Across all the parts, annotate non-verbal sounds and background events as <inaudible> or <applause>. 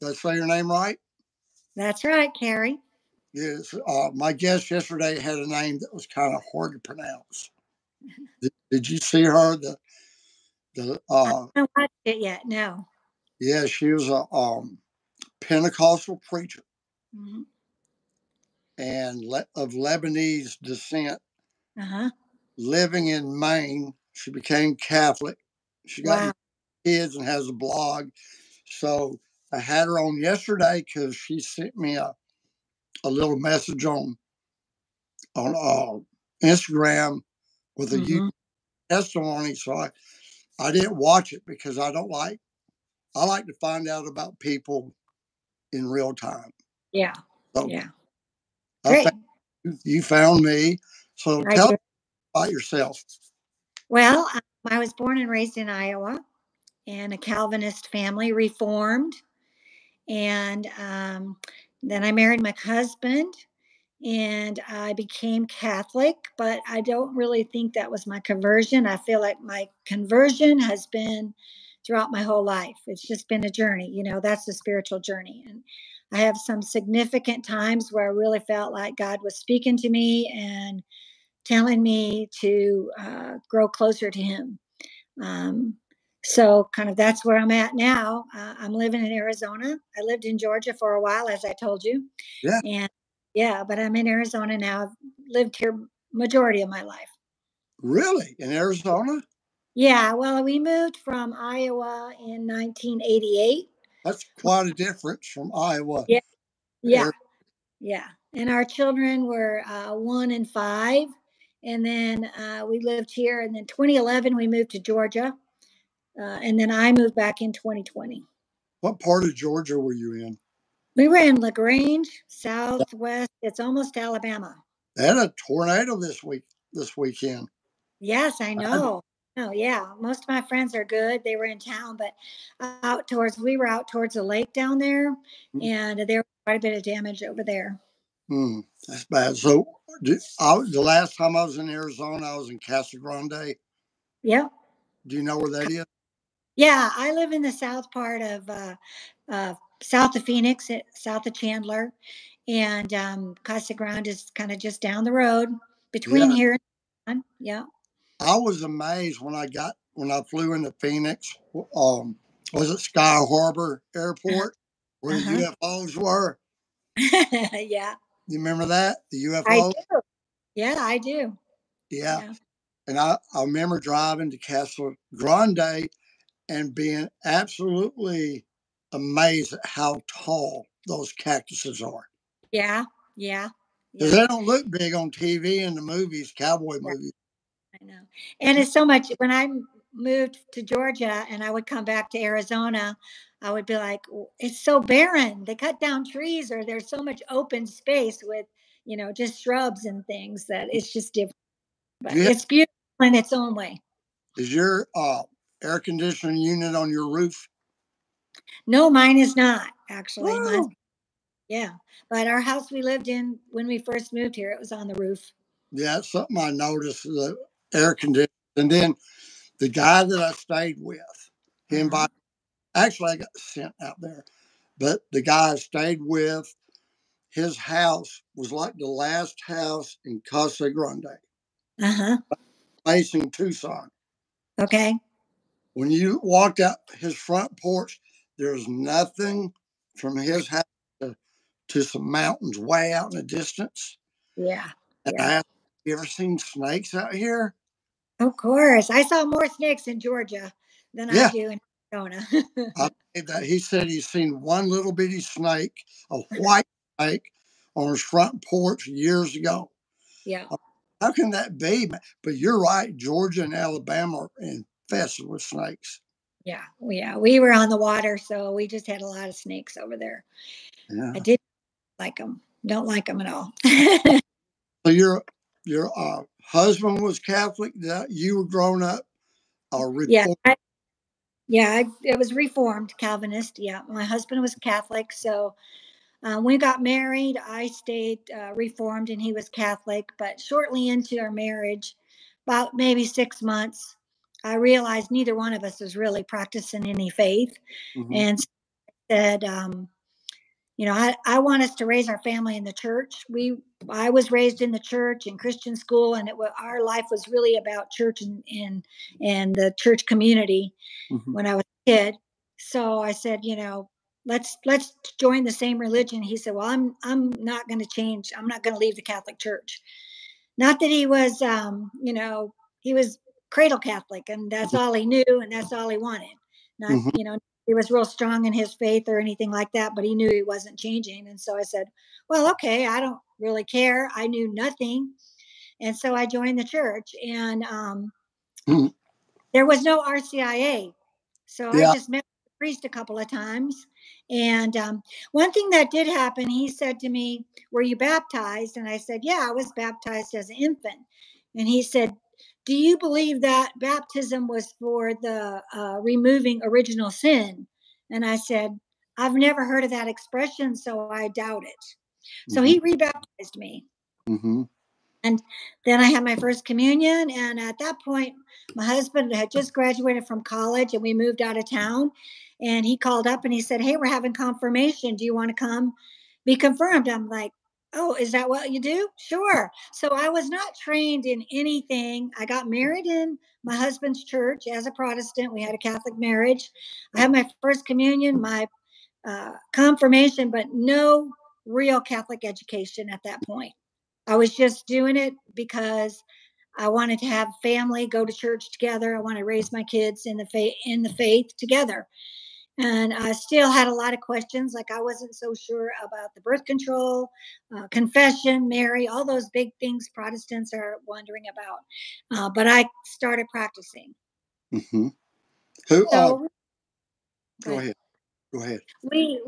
Did I say your name right? That's right, Kerry. Yes. Uh, my guest yesterday had a name that was kind of hard to pronounce. Did, did you see her? The the uh, I haven't watched it yet. No. yeah, she was a um, Pentecostal preacher hmm and le- of Lebanese descent, Uh huh. living in Maine. She became Catholic. She got Wow. kids and has a blog. So I had her on yesterday because she sent me a, a little message on on uh, Instagram with a Mhm. testimony. So I, I didn't watch it because I don't like I like to find out about people in real time. Yeah. So Yeah. Great. you, found me. So I tell about yourself. Well, um, I was born and raised in Iowa in a Calvinist family, Reformed. And um, then I married my husband and I became Catholic, but I don't really think that was my conversion. I feel like my conversion has been throughout my whole life. It's just been a journey, you know, that's the spiritual journey. And I have some significant times where I really felt like God was speaking to me and telling me to uh, grow closer to Him. Um, so, kind of that's where I'm at now. Uh, I'm living in Arizona. I lived in Georgia for a while, as I told you. Yeah. And yeah, but I'm in Arizona now. I've lived here majority of my life. Really? In Arizona? Yeah, well, we moved from Iowa in 1988. That's quite a difference from Iowa. Yeah. Yeah, yeah. And our children were uh, one and five. And then uh, we lived here. And then 2011, we moved to Georgia. Uh, and then I moved back in 2020. What part of Georgia were you in? We were in LaGrange, Southwest. It's almost Alabama. They had a tornado this week this weekend. Yes, I heard- know. Oh, yeah. Most of my friends are good. They were in town, but out towards, we were out towards the lake down there, Mm. and there was quite a bit of damage over there. Hmm, that's bad. So I, the last time I was in Arizona, I was in Casa Grande. Yep. Do you know where that is? Yeah, I live in the south part of uh, uh, south of Phoenix, eh, south of Chandler, and um, Casa Grande is kind of just down the road between Yeah. here and yeah. I was amazed when I got when I flew into Phoenix. Um, was it Sky Harbor Airport where Uh-huh. the UFOs were? <laughs> yeah, You remember that the I do. Yeah, I do. Yeah. Yeah. And I, I remember driving to Casa Grande and being absolutely amazed at how tall those cactuses are. Yeah, yeah, Because yeah. they don't look big on TV in the movies, cowboy movies. I know. And it's so much when I moved to Georgia and I would come back to Arizona, I would be like, it's so barren. They cut down trees or there's so much open space with, you know, just shrubs and things that it's just different. But Yeah. it's beautiful in its own way. Is your uh, air conditioning unit on your roof? No, mine is not actually. Mine's, Woo! yeah. But our house we lived in when we first moved here, it was on the roof. Yeah, it's something I noticed the air conditioning. And then the guy that I stayed with, he Uh-huh. invited, actually, I got sent out there, but the guy I stayed with, his house was like the last house in Casa Grande, Uh huh. facing Tucson. Okay. When you walked out his front porch, there's nothing from his house to, to some mountains way out in the distance. Yeah. And Yeah. I asked, you ever seen snakes out here? Of course. I saw more snakes in Georgia than Yeah. I do in Arizona. I <laughs> he said he's seen one little bitty snake, a white snake, on his front porch years ago. yeah. Uh, how can that be? But you're right. Georgia and Alabama are infested with snakes. Yeah. Yeah. We were on the water, so we just had a lot of snakes over there. Yeah. I did like them. Don't like them at all. <laughs> So your your uh, husband was Catholic. That you were grown up. Uh, yeah. I, yeah. I, it was Reformed Calvinist. Yeah. My husband was Catholic. So uh, we got married, I stayed uh, Reformed and he was Catholic. But shortly into our marriage, about maybe six months, I realized neither one of us was really practicing any faith. Mhm. And so said, um, you know, I, I want us to raise our family in the church. We, I was raised in the church in Christian school, and it was our life was really about church and and, and the church community mm-hmm. when I was a kid. So I said, you know, let's let's join the same religion. He said, well, I'm I'm not going to change. I'm not going to leave the Catholic Church. Not that he was, um, you know, he was cradle Catholic, and that's all he knew, and that's all he wanted. Not, mm-hmm. you know, he was real strong in his faith or anything like that, but he knew he wasn't changing. And so I said, Well, okay, I don't really care. I knew nothing. And so I joined the church and um, mm-hmm. there was no RCIA. So yeah. I just met the priest a couple of times. And um, one thing that did happen, he said to me, Were you baptized? And I said, Yeah, I was baptized as an infant. And he said, do you believe that baptism was for the uh, removing original sin? And I said, I've never heard of that expression, so I doubt it. So mm-hmm. he rebaptized me. Mm-hmm. And then I had my first communion. And at that point, my husband had just graduated from college and we moved out of town. And he called up and he said, Hey, we're having confirmation. Do you want to come be confirmed? I'm like, Oh, is that what you do? Sure. So I was not trained in anything. I got married in my husband's church as a Protestant. We had a Catholic marriage. I had my first communion, my uh, confirmation, but no real Catholic education at that point. I was just doing it because I wanted to have family go to church together. I want to raise my kids in the faith in the faith together. And I still had a lot of questions. Like I wasn't so sure about the birth control, uh, confession, Mary, all those big things Protestants are wondering about. Uh, but I started practicing. Mm-hmm. Who? So, uh, go ahead. Go ahead. We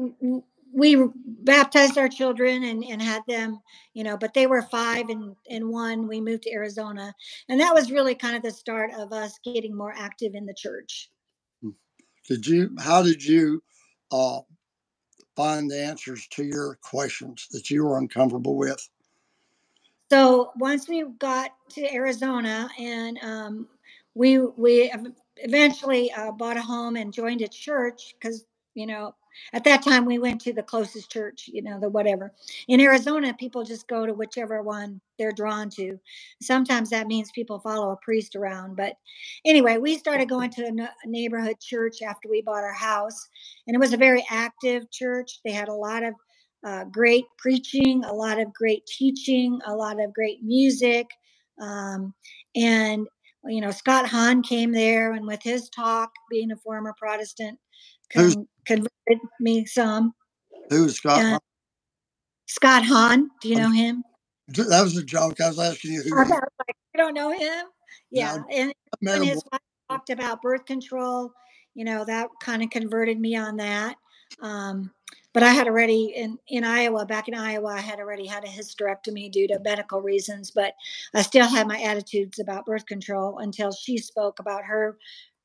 we baptized our children and, and had them, you know, but they were five and, and one. We moved to Arizona. And that was really kind of the start of us getting more active in the church. Did you? How did you uh, find the answers to your questions that you were uncomfortable with? So once we got to Arizona, and um, we we eventually uh, bought a home and joined a church because you know at that time we went to the closest church you know the whatever. In arizona people just go to whichever one they're drawn to. Sometimes that means people follow a priest around but anyway we started going to a neighborhood church after we bought our house and it was a very active church. They had a lot of uh, great preaching a lot of great teaching a lot of great music um, and you know scott hahn came there and with his talk being a former protestant converted me some. Who's Scott? Uh, Scott Hahn. Do you know him? That was a joke. I was asking you who. I, like, I don't know him. Yeah, and when his wife talked about birth control, you know that kind of converted me on that. Um, but I had already in in Iowa, back in Iowa, I had already had a hysterectomy due to medical reasons, but I still had my attitudes about birth control until she spoke about her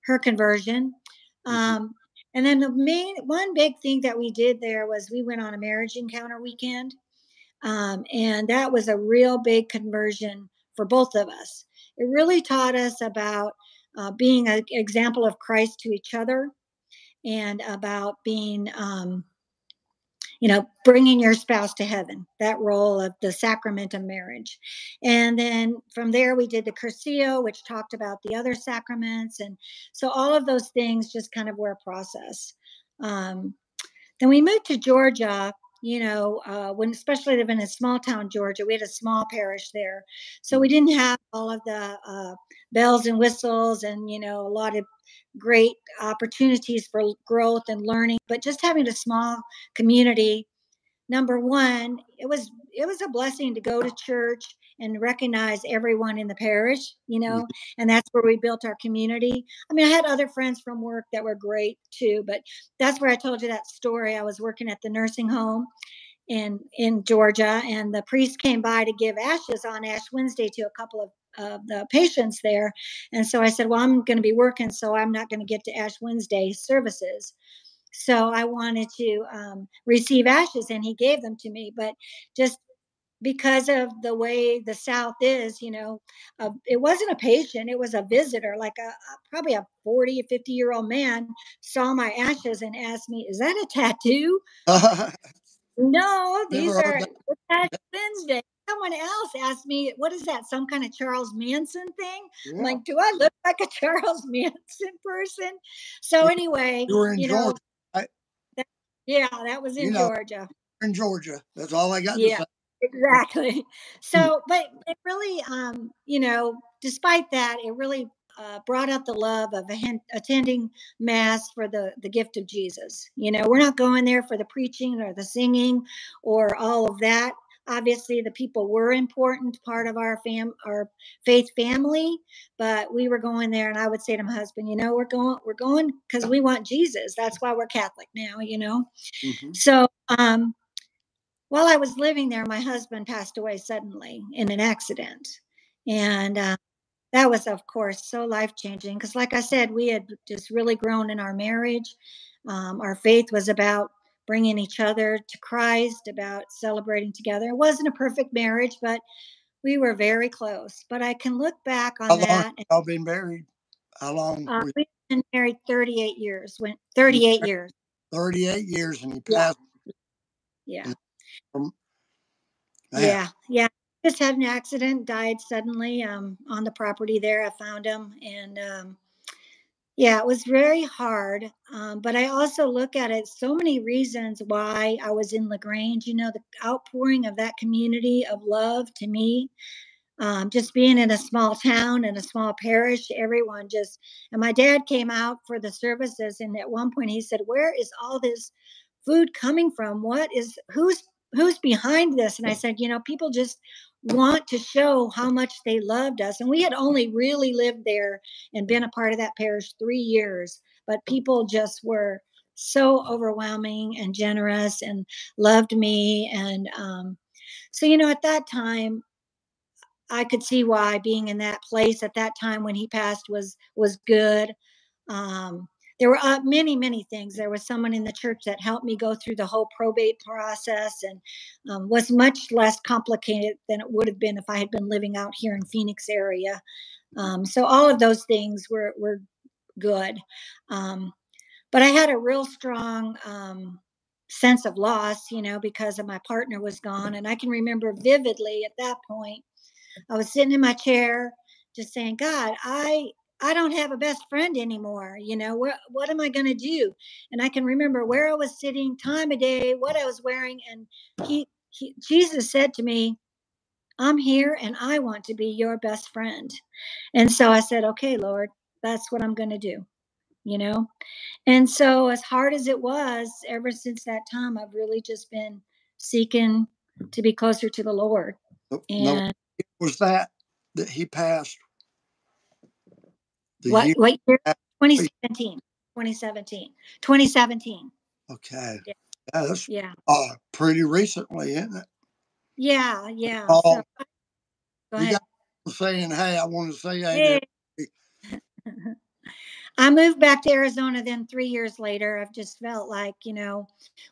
her conversion. Mm-hmm. Um, and then the main one big thing that we did there was we went on a marriage encounter weekend. Um, and that was a real big conversion for both of us. It really taught us about uh, being an example of Christ to each other and about being um, you know, bringing your spouse to heaven, that role of the sacrament of marriage. And then from there, we did the Cursillo, which talked about the other sacraments. And so all of those things just kind of were a process. Um, then we moved to Georgia you know, uh, when especially living in small town Georgia, we had a small parish there, so we didn't have all of the uh, bells and whistles, and you know, a lot of great opportunities for growth and learning. But just having a small community, number one, it was it was a blessing to go to church and recognize everyone in the parish, you know, mm-hmm. and that's where we built our community. I mean, I had other friends from work that were great too, but that's where I told you that story. I was working at the nursing home in in Georgia, and the priest came by to give ashes on Ash Wednesday to a couple of of the patients there. And so I said, Well, I'm going to be working, so I'm not going to get to Ash Wednesday services. So I wanted to um, receive ashes, and he gave them to me. But just because of the way the South is, you know, uh, it wasn't a patient, it was a visitor, like a, probably a 40 or 50 year old man saw my ashes and asked me, Is that a tattoo? <laughs> no, these are Tattoo Wednesday. Someone else asked me, What is that? Some kind of Charles Manson thing? Yeah. I'm like, Do I look like a <laughs> Charles Manson person? So, anyway, you were in you Georgia. Know, right? that, yeah, that was in you know, Georgia. In Georgia. That's all I got yeah. Exactly. <laughs> So, but it really, um, you know, despite that, it really uh, brought out the love of attending mass for the the gift of Jesus. You know, we're not going there for the preaching or the singing or all of that. Obviously, the people were important part of our fam our faith family, but we were going there, and I would say to my husband, you know, we're going we're going because we want Jesus. That's why we're Catholic now. You know, mm-hmm. so um, while I was living there, my husband passed away suddenly in an accident. And uh, that was, of course, so life changing because, like I said, we had just really grown in our marriage. Um, our faith was about bringing each other to Christ, about celebrating together. It wasn't a perfect marriage, but we were very close. But I can look back on How that. Long y'all been married? How long? Uh, we've been married 38 years. When 38 years. 38 years, and he passed. Yeah. yeah. Um, yeah, yeah. Just had an accident, died suddenly um, on the property there. I found him, and um, yeah, it was very hard. Um, but I also look at it so many reasons why I was in LaGrange. You know, the outpouring of that community of love to me. Um, just being in a small town and a small parish, everyone just, and my dad came out for the services. And at one point he said, Where is all this food coming from? What is, who's who's behind this? And I said, you know, people just want to show how much they loved us. And we had only really lived there and been a part of that parish three years, but people just were so overwhelming and generous and loved me. And um, so, you know, at that time, I could see why being in that place at that time when he passed was was good. Um, there were uh, many, many things. There was someone in the church that helped me go through the whole probate process and um, was much less complicated than it would have been if I had been living out here in Phoenix area. Um, so all of those things were were good, um, but I had a real strong um, sense of loss, you know, because of my partner was gone, and I can remember vividly at that point. I was sitting in my chair, just saying, "God, I I don't have a best friend anymore. You know, what what am I going to do? And I can remember where I was sitting, time of day, what I was wearing, and he, he Jesus said to me, "I'm here, and I want to be your best friend." And so I said, "Okay, Lord, that's what I'm going to do." You know, and so as hard as it was, ever since that time, I've really just been seeking to be closer to the Lord. And no, was that that he passed what, year what year? 2017. 2017. 2017. Okay. Yeah. yeah that's yeah. Uh, pretty recently, isn't it? Yeah, yeah. Uh, so, go ahead. saying, hey, I want to say hey. <laughs> I moved back to Arizona then three years later. I've just felt like, you know,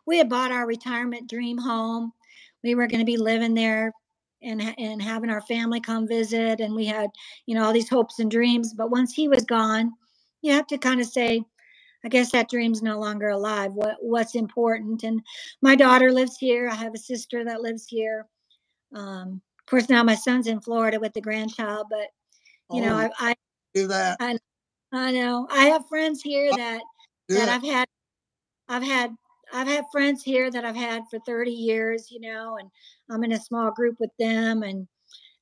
we had bought our retirement dream home. We were going to be living there and and having our family come visit and we had you know all these hopes and dreams but once he was gone you have to kind of say i guess that dream's no longer alive. What what's important? And my daughter lives here. I have a sister that lives here. Um, of course now my son's in florida with the grandchild but you oh, know i, I do that. I, I know. I have friends here that that. I've had i've had I've had friends here that I've had for 30 years, you know, and I'm in a small group with them and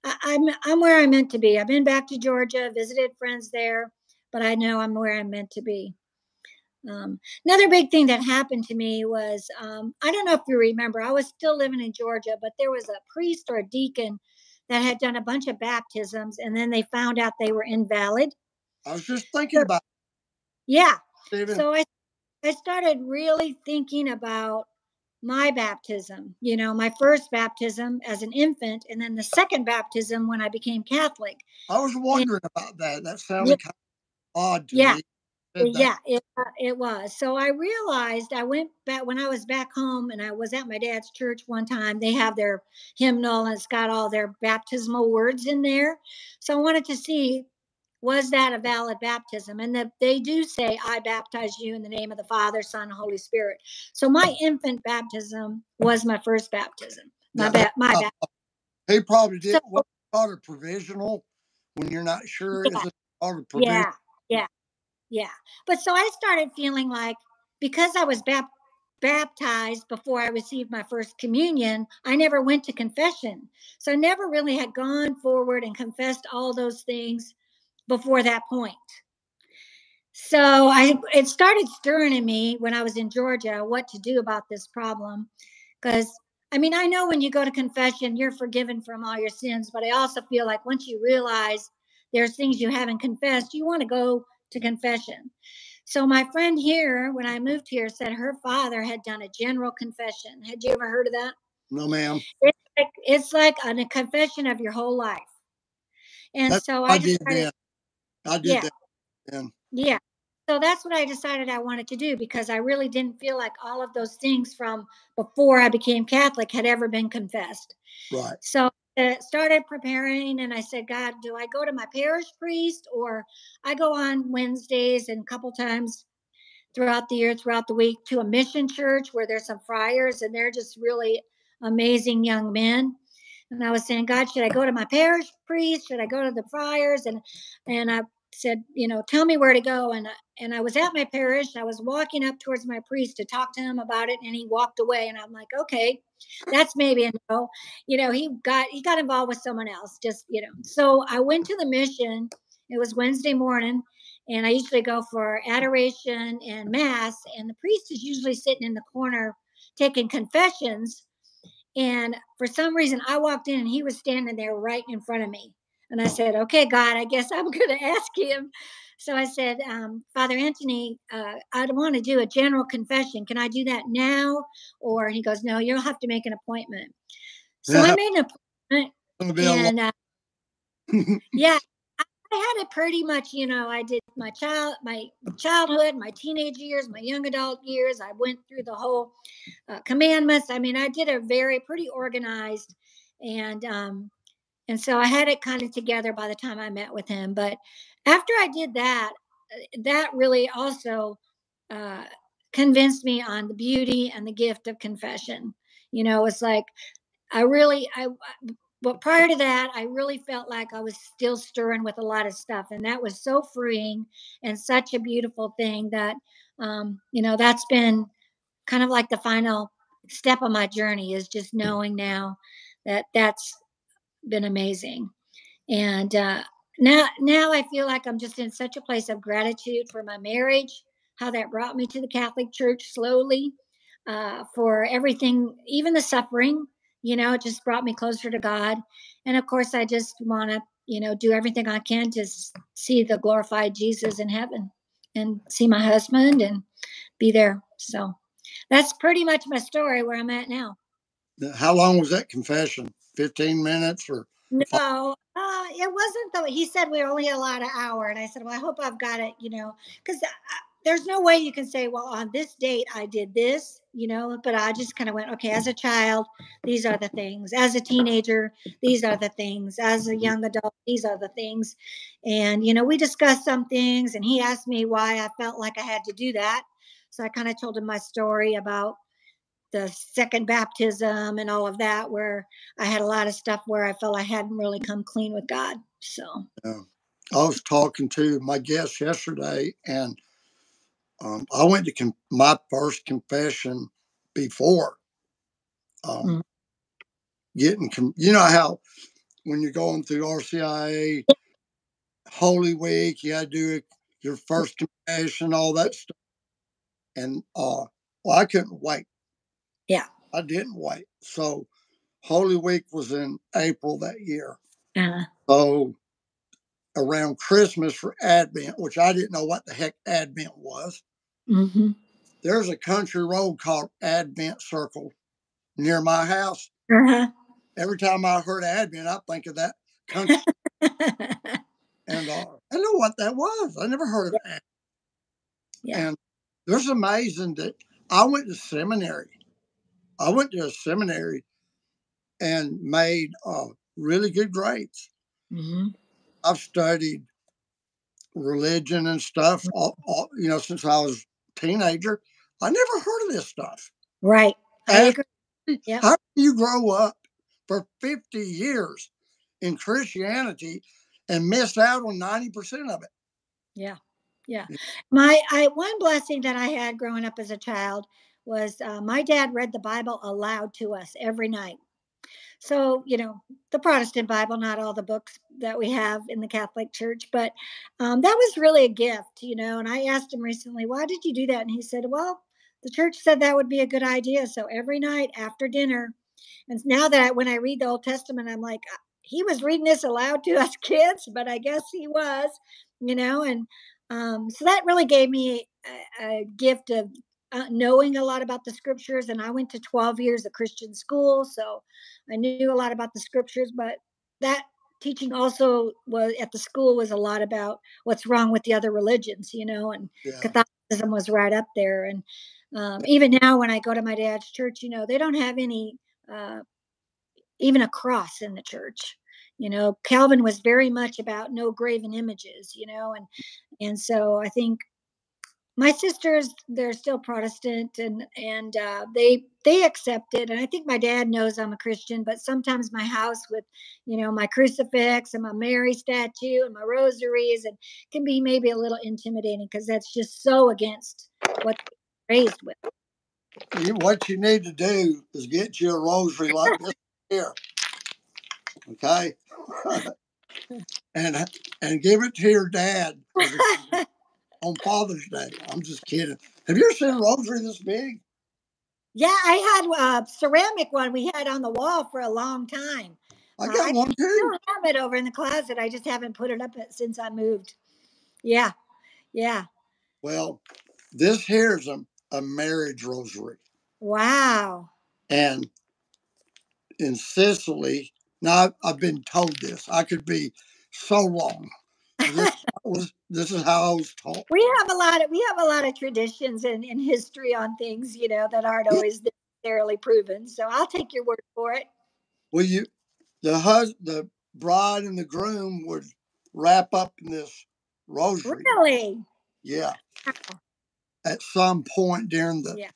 I, I'm, I'm where I'm meant to be. I've been back to Georgia, visited friends there, but I know I'm where I'm meant to be. Um, another big thing that happened to me was um, I don't know if you remember, I was still living in Georgia, but there was a priest or a deacon that had done a bunch of baptisms and then they found out they were invalid. I was just thinking so, about. Yeah. So I I started really thinking about my baptism, you know, my first baptism as an infant, and then the second baptism when I became Catholic. I was wondering and, about that. That sounded yeah, kind of odd to yeah. me. yeah, it, uh, it was. So I realized I went back when I was back home and I was at my dad's church one time. They have their hymnal and it's got all their baptismal words in there. So I wanted to see was that a valid baptism? And that they do say, I baptize you in the name of the Father, Son, and Holy Spirit. So my infant baptism was my first baptism. My Yeah, ba- my baptism. He probably did So- what called a provisional when you're not sure. Yeah. Called a provisional? Yeah, yeah, yeah. But so I started feeling like because I was bap- baptized before I received my first communion, I never went to confession. So I never really had gone forward and confessed all those things before that point. So I it started stirring in me when I was in Georgia what to do about this problem because I mean I know when you go to confession you're forgiven from all your sins but I also feel like once you realize there's things you haven't confessed you want to go to confession. So my friend here when I moved here said her father had done a general confession. Had you ever heard of that? No, ma'am. It's like it's like a confession of your whole life. And That's so I I did decided then. I did Yeah. that. Yeah. So that's what I decided I wanted to do because I really didn't feel like all of those things from before I became Catholic had ever been confessed. Right. So I started preparing and I said, God, do I go to my parish priest or I go on Wednesdays and a couple times throughout the year, throughout the week to a mission church where there's some friars and they're just really amazing young men. And I was saying, God, should I go to my parish priest? Should I go to the friars? And and I said, you know, tell me where to go. And and I was at my parish. I was walking up towards my priest to talk to him about it, and he walked away. And I'm like, okay, that's maybe a no. You know, he got he got involved with someone else. Just you know, so I went to the mission. It was Wednesday morning, and I usually go for adoration and mass. And the priest is usually sitting in the corner taking confessions. And for some reason, I walked in and he was standing there right in front of me. And I said, Okay, God, I guess I'm <laughs> going to ask him. So I said, um, Father Anthony, uh, I want to do a general confession. Can I do that now? Or he goes, No, you'll have to make an appointment. So I <laughs> made an appointment. Gonna be a lot. And uh, <laughs> yeah, I, had it pretty much, you know, I did my child, my childhood, my teenage years, my young adult years. I went through the whole uh, commandments. I mean, I did a very pretty organized, and um, and so I had it kind of together by the time I met with him. But after I did that, uh, that really also uh, convinced me on the beauty and the gift of confession. You know, it's like I really I but prior to that, I really felt like I was still stirring with a lot of stuff, and that was so freeing and such a beautiful thing that um, you know that's been kind of like the final step of my journey is just knowing now that that's been amazing, and uh, now now I feel like I'm just in such a place of gratitude for my marriage, how that brought me to the Catholic Church slowly, uh, for everything, even the suffering you know it just brought me closer to god. And of course i just want to you know do everything i can to see the glorified jesus in heaven and see my husband and be there. So that's pretty much my story where i'm at now. How long was that confession? 15 minutes or no uh, it wasn't though. He said we were only allowed an hour and i said well i hope i've got it you know because there's no way you can say well on this date i did this you know but i just kind of went okay as a child these are the things. As a teenager these are the things. As a young adult these are the things. And you know we discussed some things and he asked me why i felt like i had to do that. So i kind of told him my story about the second baptism and all of that where i had a lot of stuff where i felt i hadn't really come clean with god so. I was talking to my guest yesterday, and um, I went to con- my first confession before um, Mm. getting. Com- you know how when you're going through RCIA Holy Week, you got to do your first confession, all that stuff. And uh, well, I couldn't wait. Yeah. I didn't wait. So Holy Week was in April that year. uh, So around Christmas for Advent, which I didn't know what the heck Advent was, hmm there's a country road called Advent Circle near my house. uh-huh. Every time I heard Advent, I think of that country. <laughs> and uh, I know what that was. I never heard of that. Yeah. And there's amazing that I went to seminary. I went to a seminary and made uh, really good grades. hmm I've studied religion and stuff, all, all, you know, since I was teenager. I never heard of this stuff. Right. I And agree. Yep. How do you grow up for 50 years in Christianity and miss out on 90% of it? Yeah. Yeah. Yeah. My I one blessing that I had growing up as a child was uh, my dad read the Bible aloud to us every night. So, you know, the Protestant Bible, not all the books that we have in the Catholic Church, but um, that was really a gift, you know. And I asked him recently, why did you do that? And he said, well, the church said that would be a good idea. So every night after dinner, and now that when I read the Old Testament, I'm like, "Uh, he was reading this aloud to <laughs> us kids, but I guess he was, you know. And um, so that really gave me a, a gift of uh, knowing a lot about the scriptures. And I went to 12 years of Christian school, so I knew a lot about the scriptures. But that teaching also was at the school was a lot about what's wrong with the other religions, you know, and Yeah. Catholicism was right up there. And um, even now, when I go to my dad's church, you know, they don't have any, uh, even a cross in the church. You know, Calvin was very much about no graven images. You know, and and so I think my sisters they're still protestant and and uh, they they accept it and i think my dad knows i'm a christian but sometimes my house with you know my crucifix and my mary statue and my rosaries and can be maybe a little intimidating because that's just so against what they're raised with You, what you need to do is get you a rosary like this <laughs> here. Okay? <laughs> and and give it to your dad <laughs> on Father's Day. I'm just kidding. Have you ever seen a rosary this big? yeah i had a ceramic one we had on the wall for a long time I Uh, got I one still have it over in the closet i just haven't put it up since i moved yeah yeah Well, this here is a, a marriage rosary. wow And in Sicily, now I've, I've been told this. I could be so wrong. This was this is how I was taught. we have a lot of we have a lot of traditions and, and history on things you know that aren't always necessarily proven so i'll take your word for it Well, you the hus the bride and the groom would wrap up in this rosary. really Yeah, Wow. at some point during the Yeah.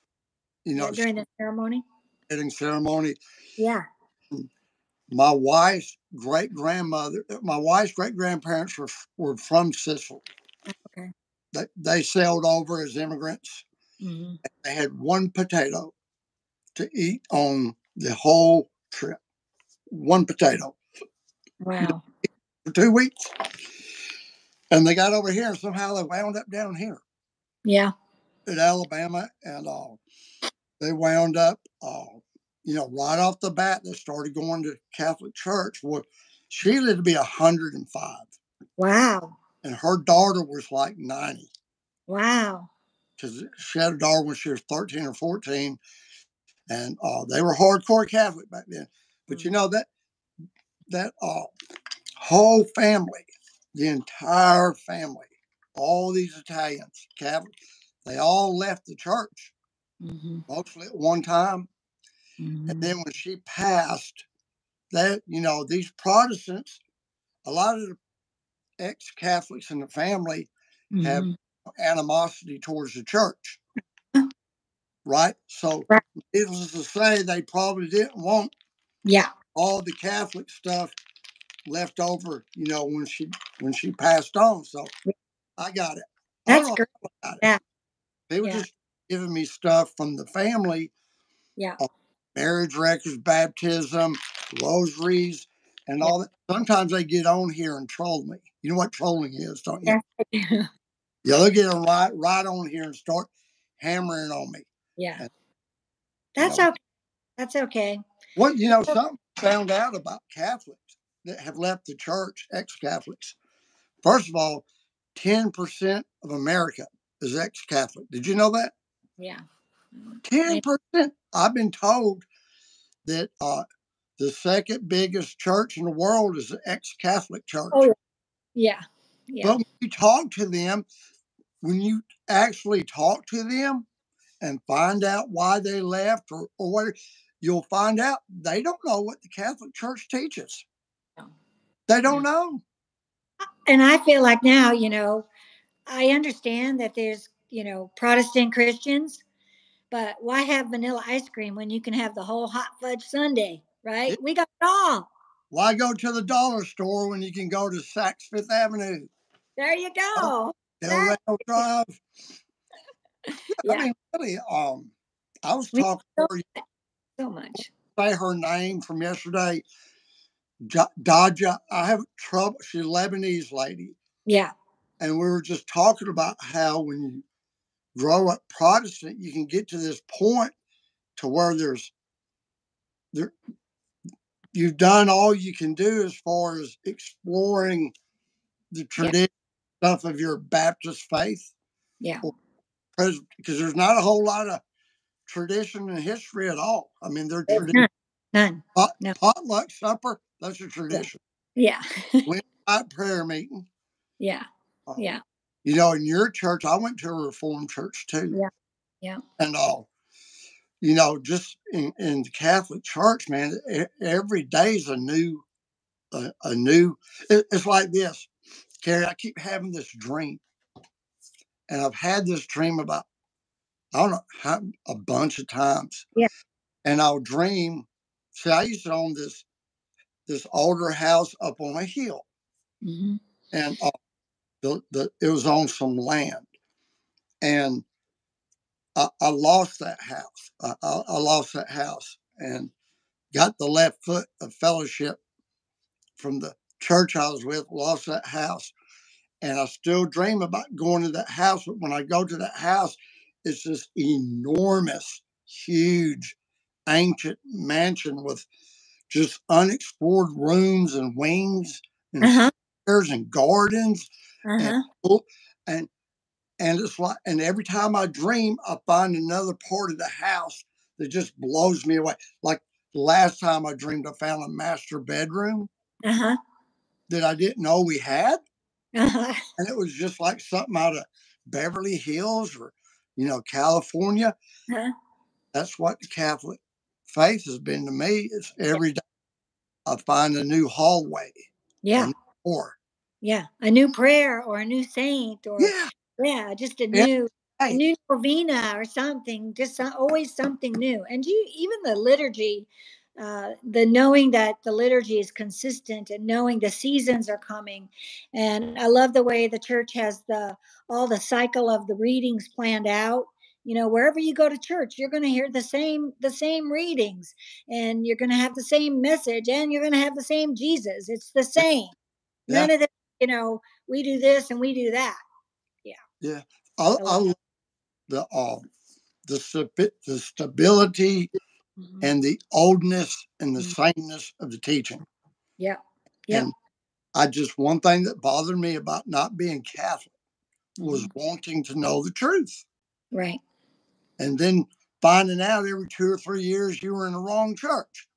you know yeah, during the ceremony wedding ceremony. yeah My wife's great grandmother, my wife's great grandparents were were from Sicily. okay They they sailed over as immigrants. Mm-hmm. They had one potato to eat on the whole trip. One potato wow for two weeks. And they got over here and somehow they wound up down here yeah in Alabama and uh, they wound up, uh, you know, right off the bat, they started going to Catholic church. Well, she lived to be 105 wow and her daughter was like 90 wow because she had a daughter when she was 13 or 14 and uh, they were hardcore Catholic back then. But you know that that uh, whole family, the entire family, all these Italians, Catholic, they all left the church hmm mostly at one time. Hmm And then when she passed, that you know these Protestants, a lot of the ex-Catholics in the family have Mhm. animosity towards the church, right? So, Right. needless to say, they probably didn't want yeah all the Catholic stuff left over, you know, when she when she passed on. So, I got it. That's great it. Yeah. They were Yeah. just giving me stuff from the family yeah marriage records, baptism, rosaries, and all that. Sometimes they get on here and troll me. You know what trolling is, don't you? yeah Yeah, they'll get on right, right on here and start hammering on me. yeah And, that's know- okay that's okay What you know, something I found out about Catholics that have left the church, ex-Catholics. First of all, ten percent of America is ex-Catholic. Did you know that? yeah Ten percent. I've been told that uh, the second biggest church in the world is the ex-Catholic church. Oh, yeah yeah But when you talk to them, when you actually talk to them and find out why they left or, or what, you'll find out they don't know what the Catholic Church teaches. No. They don't know. And I feel like now, you know, I understand that there's, you know, Protestant Christians, but why have vanilla ice cream when you can have the whole hot fudge sundae, right? We got it all. Why go to the dollar store when you can go to Saks Fifth Avenue? There you go. Del Drive. <laughs> Yeah. I mean, really, um, I was talking to her So much. say her name from yesterday. Ja- Daja, I have trouble. She's a Lebanese lady. Yeah. And we were just talking about how when you grow up Protestant, you can get to this point to where there's there you've done all you can do as far as exploring the tradition stuff of your Baptist faith. Yeah. Because there's not a whole lot of tradition and history at all. I mean, they're tradition. none. None. Pot, No. potluck supper, that's a tradition. Yeah. <laughs> Night prayer meeting. Yeah. uh, Yeah. You know, in your church, I went to a Reformed church too. Yeah, yeah. And all, you know, just in, in the Catholic Church, man, every day is a new, a, a new. It, it's like this, Kerry. I keep having this dream, and I've had this dream about, I don't know, how, a bunch of times. Yeah. And I'll dream. See, I used to own this, this older house up on a hill hmm and uh, the, the it was on some land, and I, I lost that house. I, I, I lost that house and got the left foot of fellowship from the church I was with. Lost that house, and I still dream about going to that house. But when I go to that house, it's this enormous, huge, ancient mansion with just unexplored rooms and wings and Uh-huh. stairs and gardens Uh-huh. And and it's like and every time I dream, I find another part of the house that just blows me away. Like last time I dreamed, I found a master bedroom Uh-huh. that I didn't know we had, Uh-huh. and it was just like something out of Beverly Hills or you know California. Uh-huh. That's what the Catholic faith has been to me. It's every day I find a new hallway Yeah. or Yeah. A new prayer or a new saint or yeah, yeah, just a Yeah. new a new novena or something. Just so- always something new. And you even the liturgy, uh, the knowing that the liturgy is consistent and knowing the seasons are coming. And I love the way the church has the all the cycle of the readings planned out. You know, wherever you go to church, you're going to hear the same the same readings, and you're going to have the same message, and you're going to have the same Jesus. It's the same. yeah. None of the, you know, we do this and we do that. Yeah. Yeah. I love love the uh, the the stability Mhm. and the oldness and the Mhm. sameness of the teaching. Yeah. Yeah. And I just one thing that bothered me about not being Catholic was Mhm. wanting to know the truth, Right. and then finding out every two or three years you were in the wrong church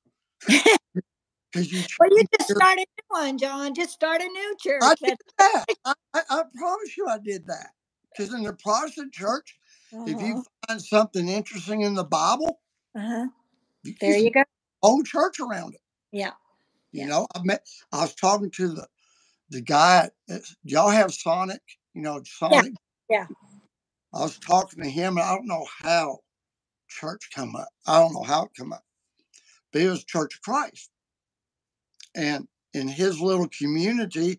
<laughs> because you. Well, you just your- start a new one, John. Just start a new church. I did that. I, I, I promise you, I did that. Because in the Protestant church, if you find something interesting in the Bible, uh-huh. you, There you go. whole church around it. Yeah. You Yeah. know, I met. I was talking to the the guy. at- y'all have Sonic? You know, Sonic. yeah. I was talking to him, and I don't know how church come up. I don't know how it come up, but it was Church of Christ, and in his little community,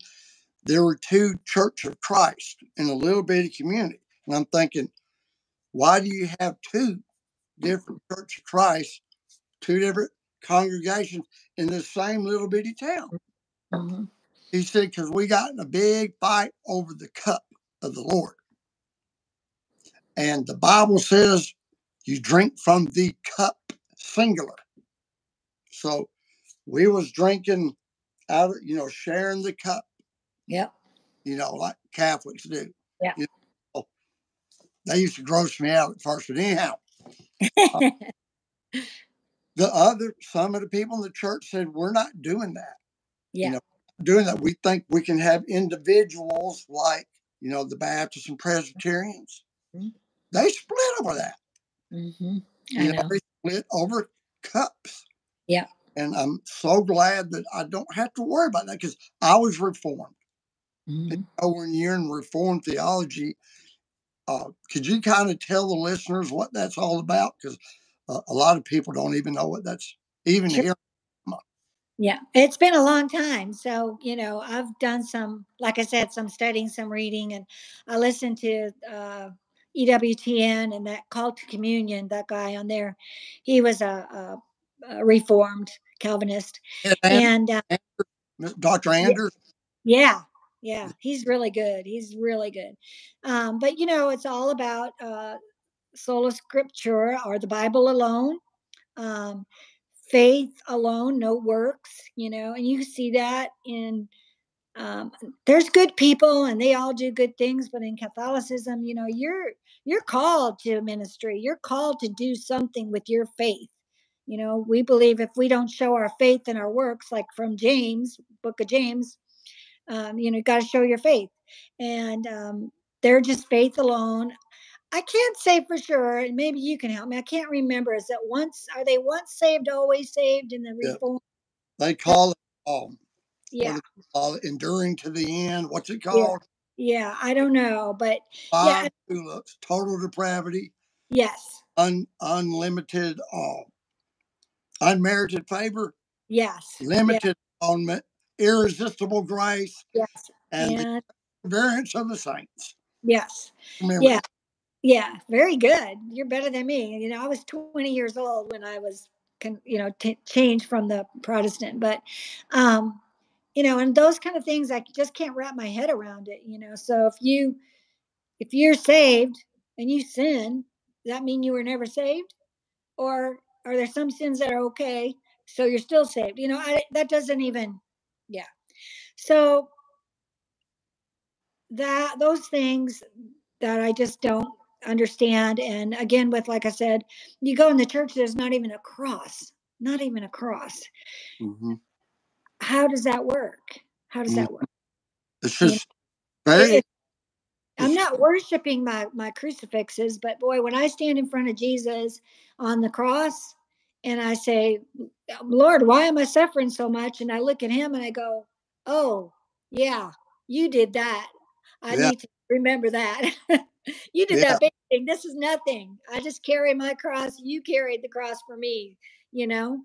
there were two Church of Christ in a little bitty community, and I'm thinking, why do you have two different Church of Christ, two different congregations in the same little bitty town? Mhm. He said, because we got in a big fight over the cup of the Lord. And the Bible says you drink from the cup singular. So we was drinking out of, you know, sharing the cup, Yep. you know, like Catholics do. Yeah. You know, they used to gross me out at first, but anyhow, <laughs> the other, some of the people in the church said, we're not doing that. yeah. know, doing that. We think we can have individuals like, you know, the Baptists and Presbyterians. Mhm. they split over that. Mm-hmm. You know, know. they split over cups. Yeah. And I'm so glad that I don't have to worry about that because I was reformed. Mhm. Oh, when you're in reformed theology, uh, could you kind of tell the listeners what that's all about? Because uh, a lot of people don't even know what that's even Sure. here. Yeah, it's been a long time. So, you know, I've done some, like I said, some studying, some reading, and I listened to uh, EWTN and that Called to Communion, that guy on there. He was a, a, a reformed Calvinist. And, And uh, Dr. Anders, yeah, yeah, he's really good. He's really good. Um, but, you know, it's all about uh, sola scriptura or the Bible alone. Um, faith alone, no works, you know, and you see that in um, there's good people and they all do good things, but in Catholicism, you know, you're you're called to ministry. You're called to do something with your faith. You know, we believe if we don't show our faith in our works, like from James, Book of James, um, you know, you got to show your faith, and um, they're just faith alone. I can't say for sure, and maybe you can help me. I can't remember. Is that once are they once saved, always saved in the Yeah. reform? they call it um, Yeah, what they call enduring to the end. What's it called? yeah. I don't know, but Five tulips, total depravity, yes, un, unlimited, uh, unmerited favor, yes, limited atonement, irresistible grace, yes, and the and variance of the saints. yes, Remember, yeah, yeah. Very good. You're better than me. You know, I was 20 years old when I was, you know, t- changed from the Protestant, but, um, you know, and those kind of things, I just can't wrap my head around it. You know, so if you if you're saved and you sin, does that mean you were never saved? Or are there some sins that are okay, so you're still saved? You know, I, that doesn't even, yeah. So that those things that I just don't understand. And again, with like I said, you go in the church, there's not even a cross, not even a cross. Mhm. How does that work? How does that work? it's You know, just very. It- I'm not worshiping my my crucifixes, but boy, when I stand in front of Jesus on the cross and I say, Lord, why am I suffering so much? And I look at him and I go, Oh, yeah, you did that. I Yeah. need to remember that. <laughs> you did Yeah. that big thing. This is nothing. I just carry my cross. You carried the cross for me, you know,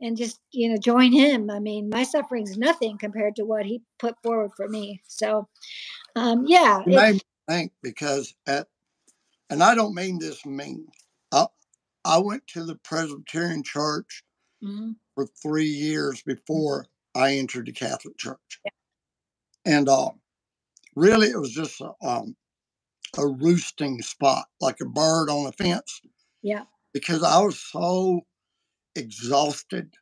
and just, you know, join him. I mean, my suffering's nothing compared to what he put forward for me. So, um, yeah, It it- think because at, and I don't mean this mean. I, went to the Presbyterian Church mhm. for three years before I entered the Catholic Church, and uh, really it was just a, um, a roosting spot, like a bird on a fence, yeah. because I was so exhausted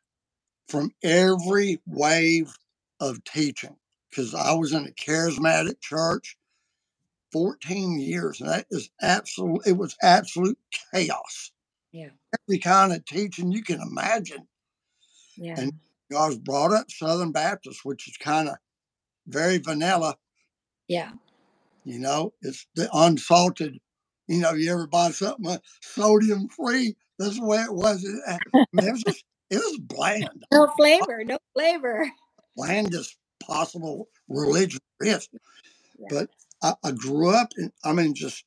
from every wave of teaching. Because I was in a charismatic church 14 years, and that is absolute. It was absolute chaos. Yeah. Every kind of teaching you can imagine. Yeah. And- I was brought up Southern Baptist, which is kind of very vanilla. yeah. You know, it's the unsalted. You know, you ever buy something uh, sodium free? That's the way it was. It, it was just, it was bland, No flavor, no flavor. blandest possible religion is. Yeah. But I, I grew up, in, I mean, just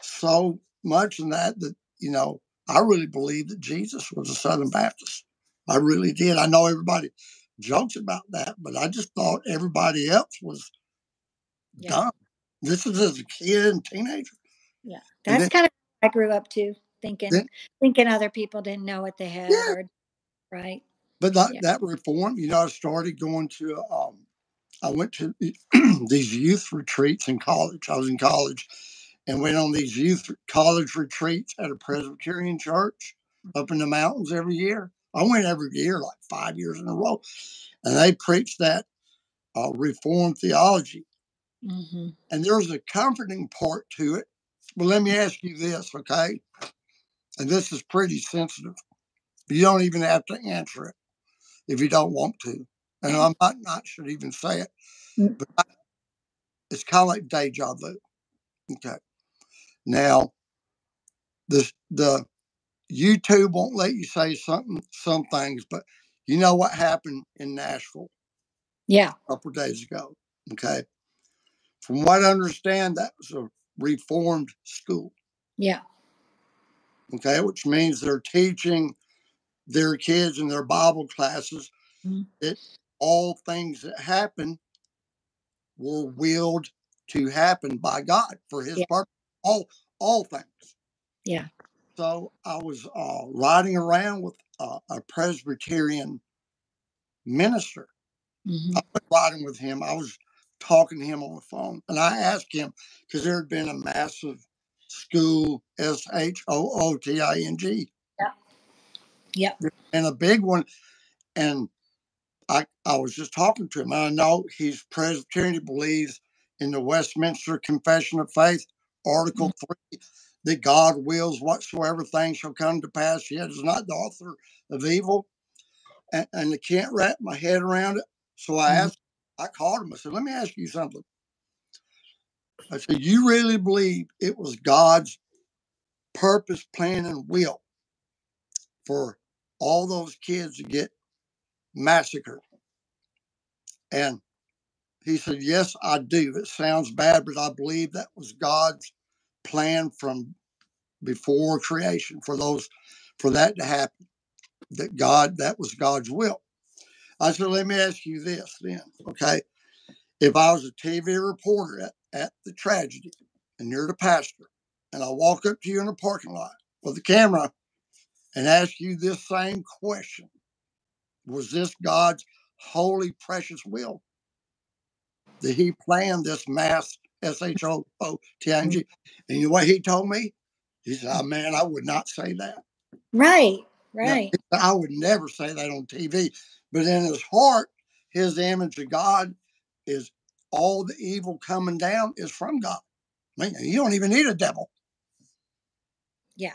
so much in that that you know, I really believed that Jesus was a Southern Baptist. I really did. I know everybody jokes about that, but I just thought everybody else was Yeah. dumb. This is as a kid and teenager. Yeah, That's then- kind of what I grew up too, thinking Then- thinking other people didn't know what they had Yeah. or right. But that, Yeah. that reform, you know, I started going to, um, I went to <clears throat> these youth retreats in college. I was in college and went on these youth college retreats at a Presbyterian church up in the mountains every year. I went every year, like five years in a row. And they preached that uh, reformed theology. hmm And there's a comforting part to it. But let me ask you this, okay? And this is pretty sensitive. You don't even have to answer it if you don't want to. And I might not should even say it. Mm. But I, it's kind of like deja vu. Okay. Now, the the YouTube won't let you say something some things, but you know what happened in Nashville Yeah. a couple days ago. Okay. From what I understand, that was a reformed school. Yeah. Okay, which means they're teaching their kids in their Bible classes Mhm. that all things that happen were willed to happen by God for His Yeah. purpose. All all things. Yeah. So I was uh, riding around with uh, a Presbyterian minister. Mhm. I was riding with him. I was talking to him on the phone, and I asked him because there had been a massive school S H O O T I N G Yep. and a big one, and I I was just talking to him. I know he's Presbyterian. He believes in the Westminster Confession of Faith, Article Three, that God wills whatsoever things shall come to pass. Yet is not the author of evil, and, and I can't wrap my head around it. So I Mhm. asked, I called him. I said, "Let me ask you something." I said, "You really believe it was God's purpose, plan, and will for all those kids to get massacred?" And he said, Yes, I do. It sounds bad, but I believe that was God's plan from before creation for those for that to happen. That God, that was God's will. I said, let me ask you this then, okay? If I was a TV reporter at, at the tragedy and you're the pastor, and I walk up to you in the parking lot with a camera and ask you this same question, was this God's holy, precious will? that he planned this mass S H O O T I N G. Mm-hmm. And you know what he told me? He said, oh, man, I would not say that. Right. Right. said, I would never say that on TV. But in his heart, his image of God is all the evil coming down is from God. Man, you don't even need a devil. Yeah.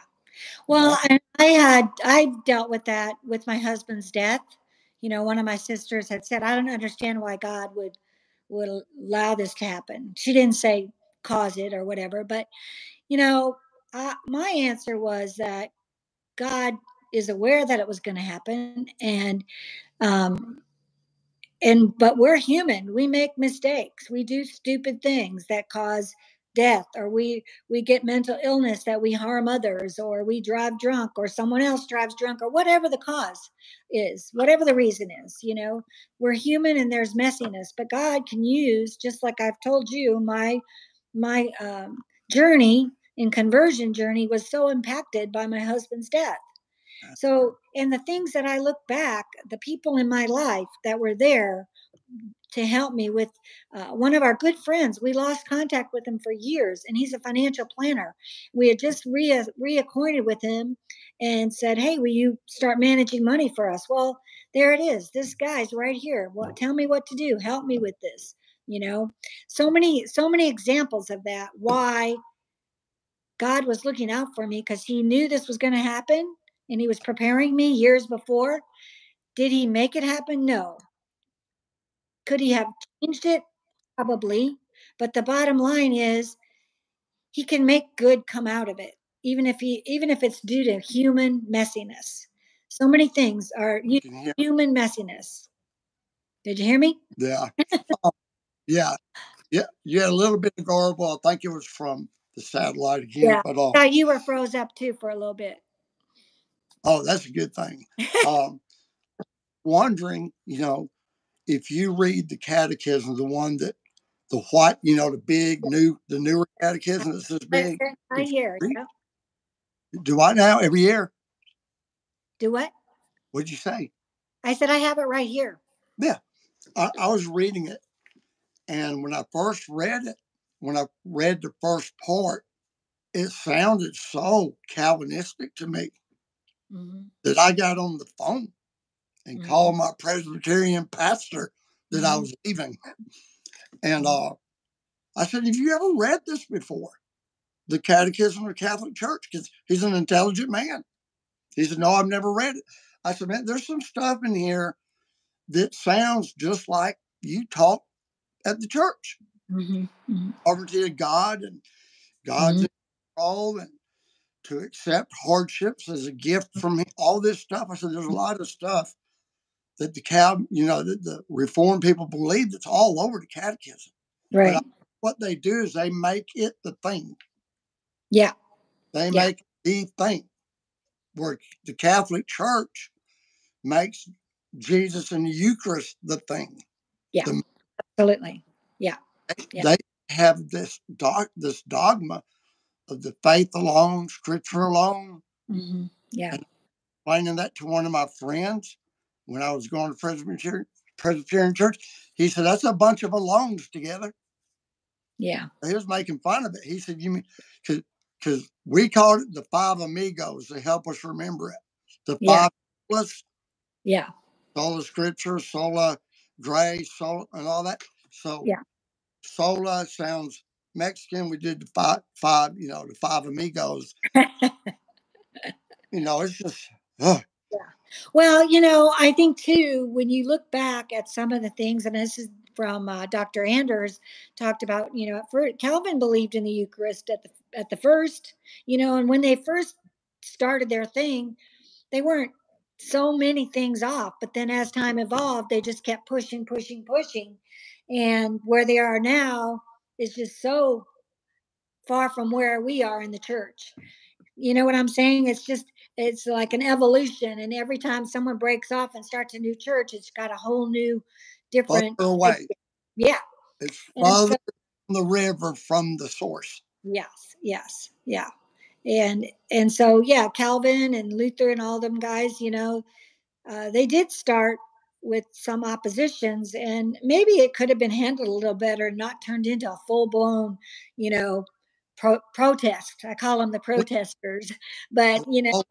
Well, and I had I dealt with that with my husband's death. You know, one of my sisters had said, "I don't understand why God would would allow this to happen." She didn't say cause it or whatever, but you know, I, my answer was that God is aware that it was going to happen, and um, and but we're human. We make mistakes. We do stupid things that cause death or we we get mental illness that we harm others or we drive drunk or someone else drives drunk or whatever the cause is whatever the reason is you know? We're human and there's messiness but god can use just like i've told you my my um, journey in conversion journey was so impacted by my husband's death. So and the things that i look back the people in my life that were there to help me with uh, one of our good friends. We lost contact with him for years, and he's a financial planner. We had just re- reacquainted with him and said, "Hey, will you start managing money for us?" Well, there it is. This guy's right here. Well, tell me what to do. Help me with this. You know, so many, so many examples of that. Why God was looking out for me because He knew this was going to happen, and He was preparing me years before. Did He make it happen? No. Could he have changed it? Probably. But the bottom line is he can make good come out of it, even if he even if it's due to human messiness. So many things are human messiness. Did you hear me? yeah. <laughs> Oh, yeah. Yeah. Yeah. A little bit of garble. I think it was from the satellite again. Yeah. But uh, Thought you were froze up too for a little bit. oh, that's a good thing. <laughs> Um, wondering, you know, if you read the catechism, the one that the white, you know, the big new, the newer catechism that's this big. I hear. Do I now every year? Do what? What'd you say? I said I have it right here. I, I was reading it, and when I first read it, when I read the first part, it sounded so Calvinistic to me Mhm. that I got on the phone and Mhm. called my Presbyterian pastor that I Mhm. was leaving. And uh, I said, Have you ever read this before? The Catechism of the Catholic Church? Because he's an intelligent man. He said, No, I've never read it. I said, Man, there's some stuff in here that sounds just like you talk at the church. Mhm. Mhm. Sovereignty of God and God's in control and to accept hardships as a gift from him, all this stuff. I said, there's a lot of stuff that the Cal, you know, that the Reformed people believe that's all over the catechism. Right. I, what they do is they make it the thing. Yeah. They Yeah. make the thing. Where the Catholic Church makes Jesus and the Eucharist the thing. Yeah. Absolutely. Yeah. They have this doc, this dogma of the faith alone, Scripture alone. hmm Yeah. Explaining that to one of my friends when I was going to Presbyterian Presbyterian Church, he said that's a bunch of alones together. Yeah. He was making fun of it. He said, "You mean because we called it the five amigos to help us remember it. The Yeah. five plus Yeah. sola scripture, sola grace, sola, and all that. So Yeah. sola sounds Mexican. We did the five, five, you know, the five amigos. <laughs> You know, it's just ugh, Well, you know, I think too, when you look back at some of the things, and this is from uh, Dr. Anders, talked about, you know, first, Calvin believed in the Eucharist at the at the first, you know, and when they first started their thing, they weren't so many things off. But then as time evolved, they just kept pushing, pushing, pushing, and where they are now is just so far from where we are in the church. You know what I'm saying? It's just it's like an evolution and every time someone breaks off and starts a new church it's got a whole new different away. yeah It's And farther so- from the river from the source. yes yes yeah and and so yeah calvin and luther and all them guys you know uh, they did start with some oppositions and maybe it could have been handled a little better not turned into a full-blown you know pro- protest i call them the protesters but you know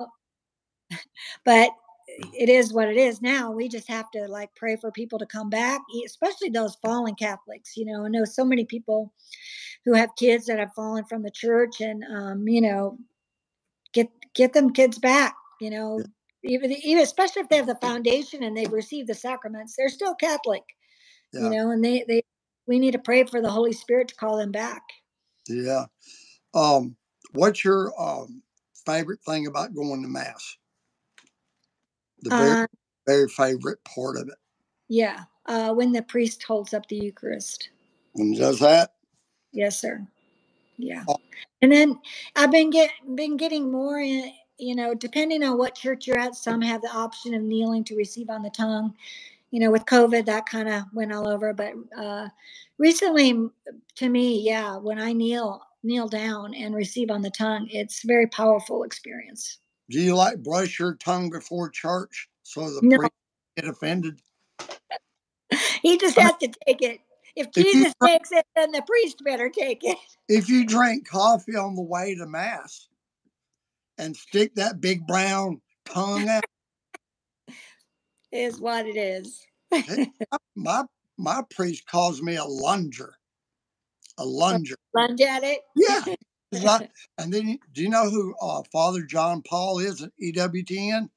but it is what it is now we just have to like pray for people to come back especially those fallen catholics you know i know so many people who have kids that have fallen from the church and um, you know get get them kids back you know even even especially if they have the foundation and they've received the sacraments they're still catholic Yeah. you know and they they we need to pray for the holy spirit to call them back Yeah. Um, what's your um, favorite thing about going to mass? The very, uh, very favorite part of it. yeah uh, when the priest holds up the eucharist When he does that, Yes, sir. Yeah. Oh. And then I've been get been getting more in, you know, depending on what church you're at, some have the option of kneeling to receive on the tongue. You know, with COVID, that kind of went all over. But uh, recently, to me, yeah, when I kneel kneel down and receive on the tongue, it's a very powerful experience. Do you like brush your tongue before church so the No. priest get offended? He just has to take it. If If you Jesus takes it, then the priest better take it. If you drink coffee on the way to mass and stick that big brown tongue out, Is what it is. my my priest calls me a lunger. A lunger. Lunge at it. Yeah. Like- and then do you know who uh, Father John Paul is at EWTN?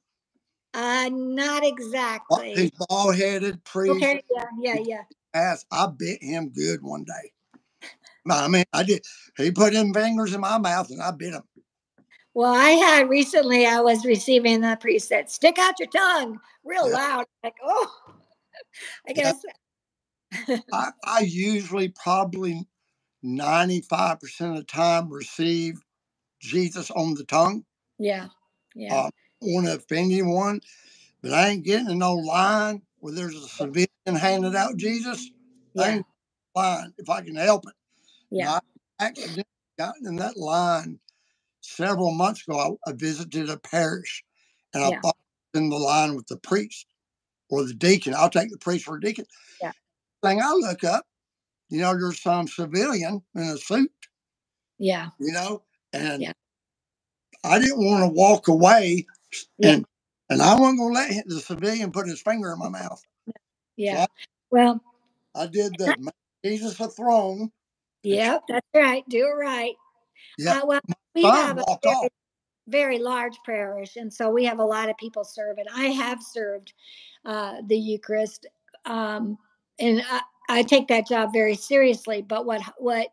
Uh, not exactly. He's bald headed priest. Okay, yeah, yeah, yeah. ass. I bit him good one day. I mean, I did. He put him fingers in my mouth and I bit him. Well, I had recently, I was receiving the priest said, stick out your tongue real Yeah. loud. Like, oh, <laughs> I Yeah. guess. <laughs> I, I usually probably 95% of the time receive Jesus on the tongue. Yeah, yeah, Uh, want to offend anyone, but I ain't getting in no line where there's a civilian handing out Jesus. I ain't line if I can help it. yeah, I accidentally got in that line several months ago. I, I visited a parish and I Yeah. thought in the line with the priest or the deacon. I'll take the priest for a deacon. Yeah. Thing I look up, you know, there's some civilian in a suit, yeah, you know, and Yeah. I didn't want to walk away Yeah. and and I wasn't going to let him- the civilian put his finger in my mouth. yeah. Well, I did the make Jesus a throne. Yep, that's right. Do it right. Yeah. Uh, well, we Son have a very, very large parish, and so we have a lot of people serving. I have served uh, the Eucharist, um, and I, I take that job very seriously. But what what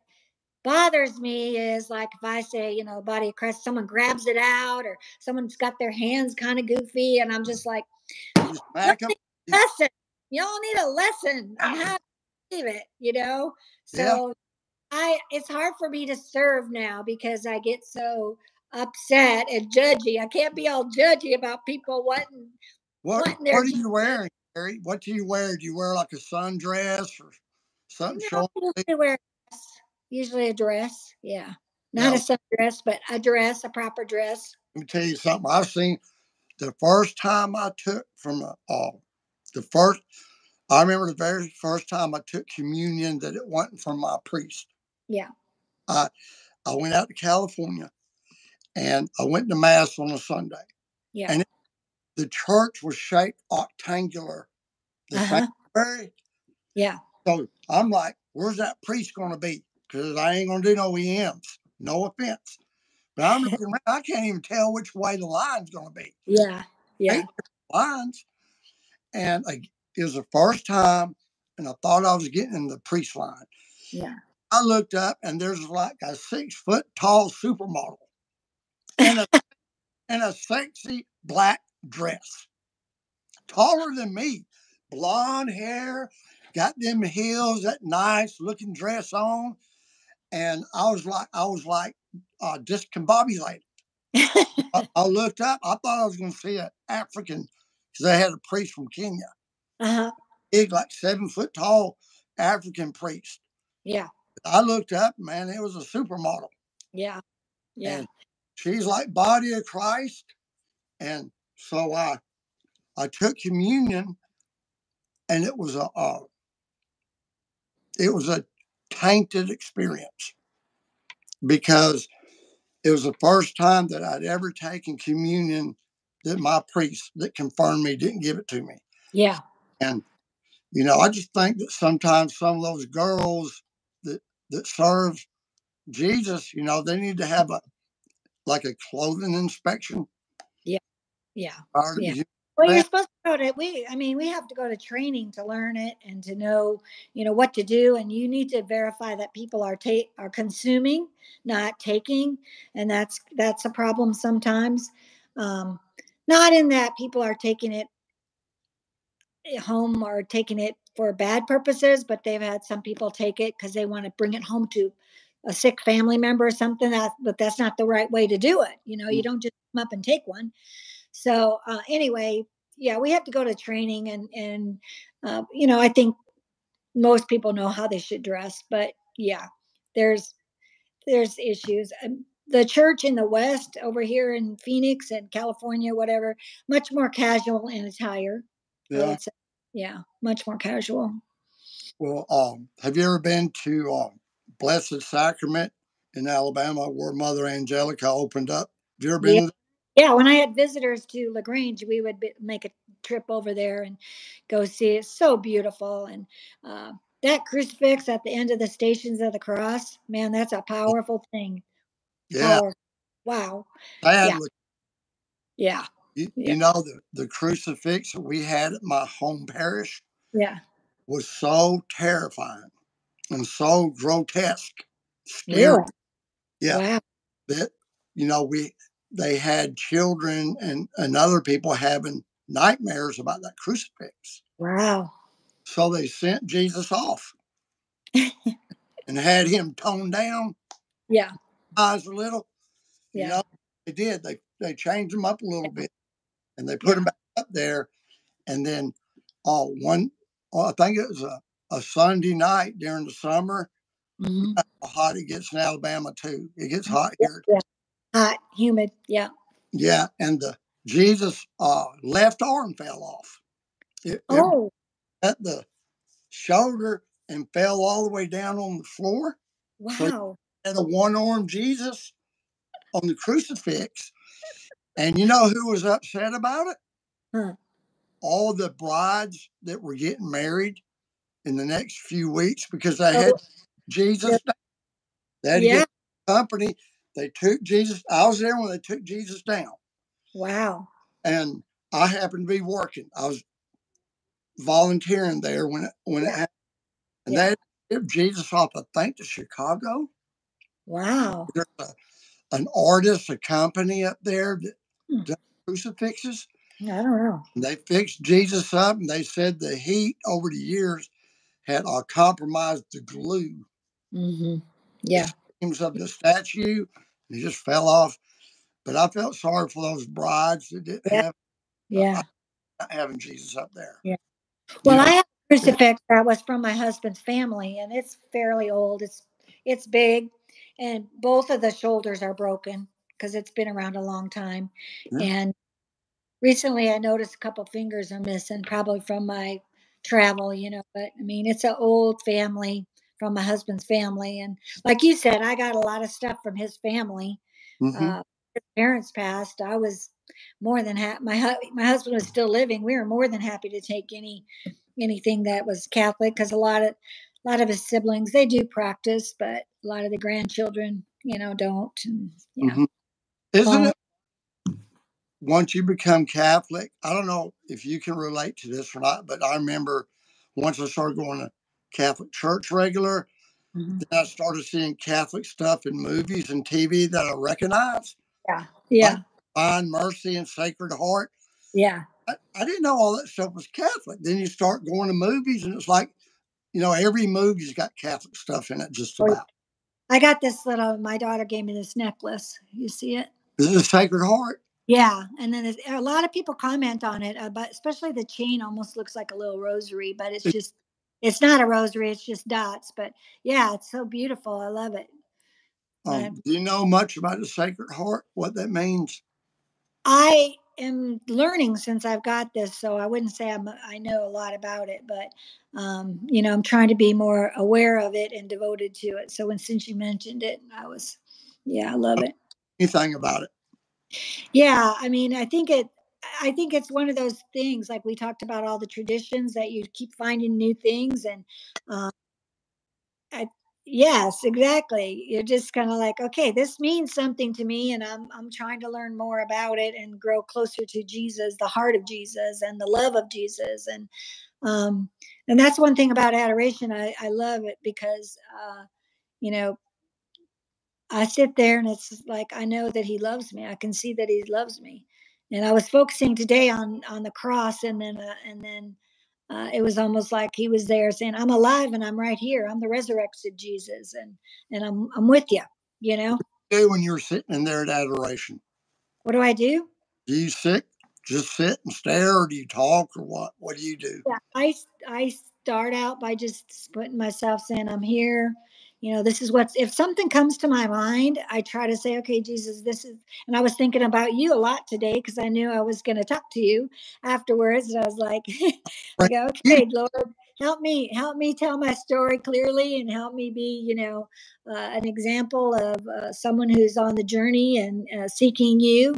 bothers me is like if I say, you know, the body of Christ, someone grabs it out or someone's got their hands kind of goofy, and I'm just like, Just back up. lesson. Y'all need a lesson on how to leave it, you know? Yeah. So I it's hard for me to serve now because I get so upset and judgy. I can't be all judgy about people wanting What What in what are you wearing? What do you wear? Do you wear like a sundress or something no, usually wear a dress. usually a dress. Yeah. Not No. a sundress, but a dress, a proper dress. Let me tell you something. I've seen the first time I took from a, uh, the first. I remember the very first time I took communion that it wasn't from my priest. Yeah. I I went out to California, and I went to mass on a Sunday. Yeah. And The church was shaped octangular. The Uh-huh. sanctuary. Yeah. So I'm like, where's that priest going to be? Because I ain't going to do no EMs. No offense. But I'm looking around, I can't even tell which way the line's going to be. Yeah. Yeah. Lines. And I, it was the first time, and I thought I was getting in the priest line. Yeah. I looked up, and there's like a six foot tall supermodel in a, in a sexy black dress, taller than me, blonde hair, got them heels, that nice looking dress on. And I was like, I was like, uh, discombobulated. I, <laughs> I looked up, I thought I was going to see an African because they had a priest from Kenya, uh-huh. big, like seven foot tall African priest. Yeah. I looked up, man, it was a supermodel. Yeah. Yeah. And she's like body of Christ. And so I I took communion and it was a uh, it was a tainted experience because it was the first time that I'd ever taken communion that my priest that confirmed me didn't give it to me. Yeah. And you know, I just think that sometimes some of those girls that that serve Jesus, you know, they need to have a like a clothing inspection. Yeah. to Yeah. using- Well, you're supposed to go to we. I mean, we have to go to training to learn it and to know, you know, what to do. And you need to verify that people are ta- are consuming, not taking, and that's that's a problem sometimes. Um, not in that people are taking it home or taking it for bad purposes, but they've had some people take it because they want to bring it home to a sick family member or something. That, but that's not the right way to do it. You know, you don't just come up and take one. So uh, anyway, yeah, we have to go to training, and and uh, you know, I think most people know how they should dress, but yeah, there's there's issues. Um, the church in the West over here in Phoenix and California, whatever, much more casual in attire. Yeah. Yeah, much more casual. Well, um, have you ever been to um, Blessed Sacrament in Alabama where Mother Angelica opened up? Have you ever been? Yeah. Yeah, when I had visitors to LaGrange, we would be, make a trip over there and go see It's So beautiful, and uh, that crucifix at the end of the Stations of the Cross, man, that's a powerful thing. Yeah, Power. Wow. Yeah. Yeah. you, yeah. you know the the crucifix we had at my home parish Yeah. was so terrifying and so grotesque, scary. Really? Yeah. Wow. that you know we they had children and and other people having nightmares about that crucifix Wow. so they sent jesus off <laughs> and had him toned down Yeah. eyes a little you Yeah. know they did they they changed him up a little bit and they put him back up there and then uh one oh, i think it was a, a sunday night during the summer Mhm. how hot it gets in alabama too it gets hot here Yeah. Hot, humid. Yeah. Yeah, and the Jesus uh, left arm fell off. It, it Oh. at the shoulder and fell all the way down on the floor. Wow. And a one armed Jesus on the crucifix. And you know who was upset about it? Huh. All the brides that were getting married in the next few weeks because they had Oh. Jesus. Yeah. They had Yeah. company. They took Jesus. I was there when they took Jesus down. Wow. and I happened to be working. I was volunteering there when it when it happened, and Yeah. they shipped Jesus off, I think, to Chicago. Wow. There's a, an artist, a company up there that Hmm. does crucifixes. I don't know. And they fixed Jesus up, and they said the heat over the years had uh, compromised the glue Mm-hmm. Yeah. of the statue. It just fell off. But I felt sorry for those brides that didn't Yeah. have uh, Yeah. not having Jesus up there. Yeah. Well, You I have a crucifix that was from my husband's family, and it's fairly old. It's it's big, and both of the shoulders are broken because it's been around a long time. Yeah. And recently, I noticed a couple fingers are missing, probably from my travel. You know, but I mean, it's an old family from my husband's family, and like you said, I got a lot of stuff from his family. mhm. Uh, his parents passed. I was more than happy. My hu- my husband was still living. We were more than happy to take any anything that was Catholic because a lot of a lot of his siblings they do practice, but a lot of the grandchildren, you know, don't. And yeah, Mhm. Isn't Um, it once you become Catholic? I don't know if you can relate to this or not, but I remember once I started going to Catholic church regular, Mhm. then I started seeing Catholic stuff in movies and TV that I recognize. yeah, yeah, Find Mercy and Sacred Heart. yeah. I, I didn't know all that stuff was Catholic. Then you start going to movies, and it's like, you know, every movie's got Catholic stuff in it, just about. I got this little. My daughter gave me this necklace. You see it? This is Sacred Heart. Yeah, and then a lot of people comment on it, uh, but especially the chain almost looks like a little rosary, but it's just it's not a rosary, it's just dots. But yeah, it's so beautiful. I love it. Um, do you know much about the Sacred Heart? What that means? I am learning since I've got this, so I wouldn't say I'm I know a lot about it, but um, you know, I'm trying to be more aware of it and devoted to it. So when since you mentioned it, I was yeah, I love it. Anything about it? Yeah, I mean, I think it I think it's one of those things like we talked about all the traditions that you keep finding new things and um I, yes, exactly. You're just kind of like, okay, this means something to me and I'm I'm trying to learn more about it and grow closer to Jesus, the heart of Jesus and the love of Jesus and um and that's one thing about adoration. I I love it because uh you know, I sit there and it's like I know that he loves me. I can see that he loves me. And I was focusing today on on the cross and then uh, and then uh, it was almost like he was there saying, "I'm alive and I'm right here. I'm the resurrected Jesus and and I'm I'm with you." You know? Do when you're sitting in there at adoration? What do I do? Do you sit, just sit and stare, or do you talk, or what? What do you do? Yeah, I I start out by just putting myself saying, "I'm here." You know, this is what's if something comes to my mind, I try to say, "Okay, Jesus, this is." And I was thinking about you a lot today because I knew I was going to talk to you afterwards. And I was like, <laughs> I go, "Okay, Lord, help me, help me tell my story clearly, and help me be, you know, uh, an example of uh, someone who's on the journey and uh, seeking you."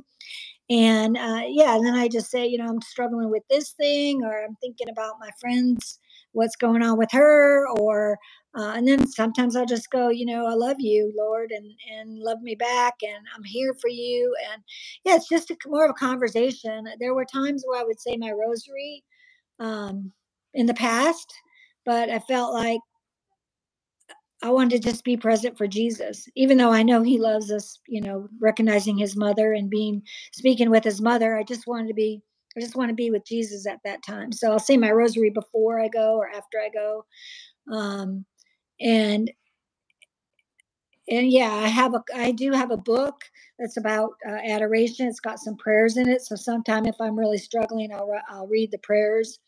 And uh, yeah, and then I just say, you know, I'm struggling with this thing, or I'm thinking about my friends, what's going on with her, or uh, and then sometimes I'll just go, you know, I love you, Lord, and and love me back, and I'm here for you, and yeah, it's just a, more of a conversation. There were times where I would say my rosary um, in the past, but I felt like I wanted to just be present for Jesus, even though I know He loves us. You know, recognizing His mother and being speaking with His mother. I just wanted to be. I just want to be with Jesus at that time. So I'll say my rosary before I go or after I go, um, and and yeah, I have a. I do have a book that's about uh, adoration. It's got some prayers in it. So sometime if I'm really struggling, I'll I'll read the prayers.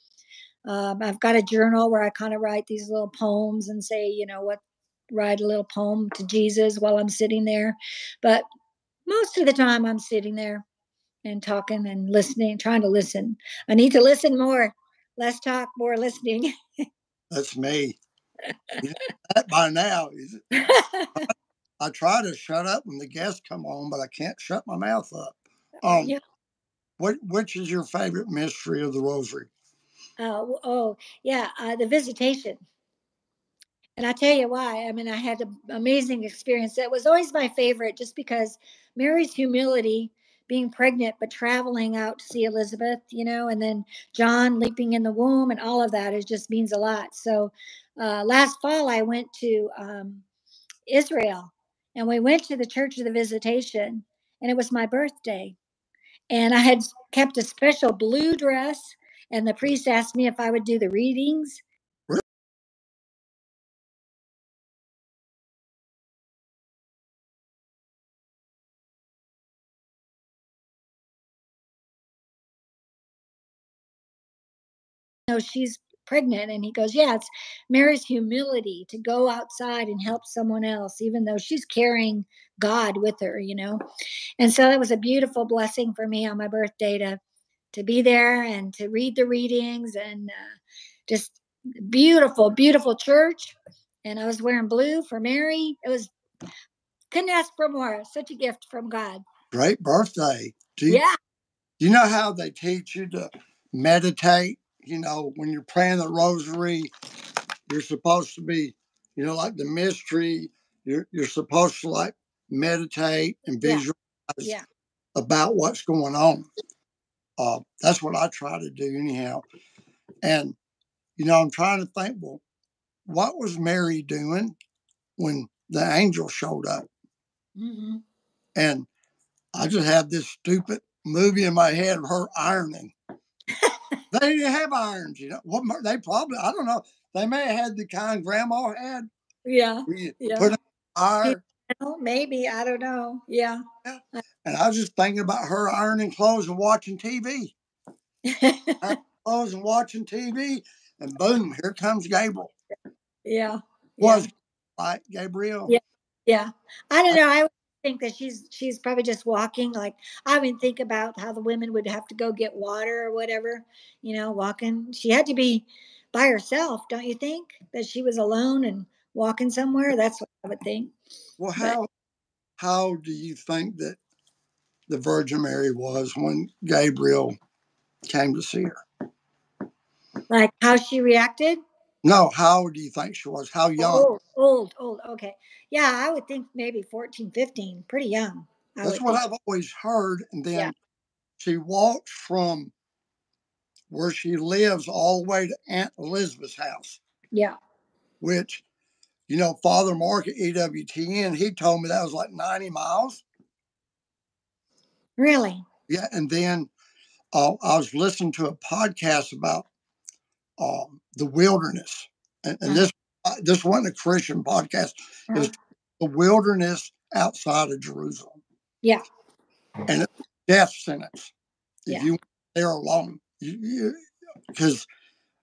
Um, I've got a journal where I kind of write these little poems and say, you know, what write a little poem to Jesus while I'm sitting there. But most of the time, I'm sitting there and talking and listening, trying to listen. I need to listen more, less talk, more listening. <laughs> That's me. That by now. is it? <laughs> I try to shut up when the guests come on, but I can't shut my mouth up. Um, yeah. what which is your favorite mystery of the Rosary? Uh, oh, yeah. Uh, the visitation. And I tell you why. I mean, I had an amazing experience. That was always my favorite, just because Mary's humility, being pregnant but traveling out to see Elizabeth, you know, and then John leaping in the womb, and all of that. It just means a lot. So, uh, last fall I went to um, Israel, and we went to the Church of the Visitation, and it was my birthday. And I had kept a special blue dress, and the priest asked me if I would do the readings. No, she's pregnant. And he goes, Yeah, it's Mary's humility to go outside and help someone else, even though she's carrying God with her, you know. And so it was a beautiful blessing for me on my birthday to to be there and to read the readings and uh, just beautiful, beautiful church. And I was wearing blue for Mary. It was couldn't ask for more. Such a gift from God. Great birthday. Do you, Yeah. you know how they teach you to meditate? You know, when you're praying the rosary, you're supposed to be, you know, like the mystery, you're you're supposed to like meditate and visualize Yeah. about what's going on. Uh, that's what I try to do anyhow. And you know, I'm trying to think, well, what was Mary doing when the angel showed up? hmm And I just had this stupid movie in my head of her ironing. They didn't have irons, you know. What they probably I don't know. They may have had the kind Grandma had. Yeah. Yeah. Put iron. Well, maybe. I don't know. Yeah. yeah. And I was just thinking about her ironing clothes and watching TV. <laughs> Clothes and watching TV. And boom, here comes Gabriel. yeah. Was right, Gabriel. Yeah. Yeah. I don't know. I think that she's she's probably just walking. Like I wouldn't think about how the women would have to go get water or whatever, you know, walking. She had to be by herself, don't you think? That she was alone and walking somewhere. That's what I would think. Well, But- how how do you think that the Virgin Mary was when Gabriel came to see her? Like how she reacted. No, how do you think she was? How young? Old, old, old. Okay. Yeah, I would think maybe 14, 15, pretty young. I That's what think. I've always heard. And then Yeah. she walked from where she lives all the way to Aunt Elizabeth's house, Yeah. which, you know, Father Mark at EWTN, he told me that was like 90 miles. Really? Yeah. And then uh, I was listening to a podcast about um, the wilderness. And, and Uh-huh. this uh, this wasn't a Christian podcast. It was Uh, the wilderness outside of Jerusalem. Yeah. And it's death sentence if Yeah. you there alone. Because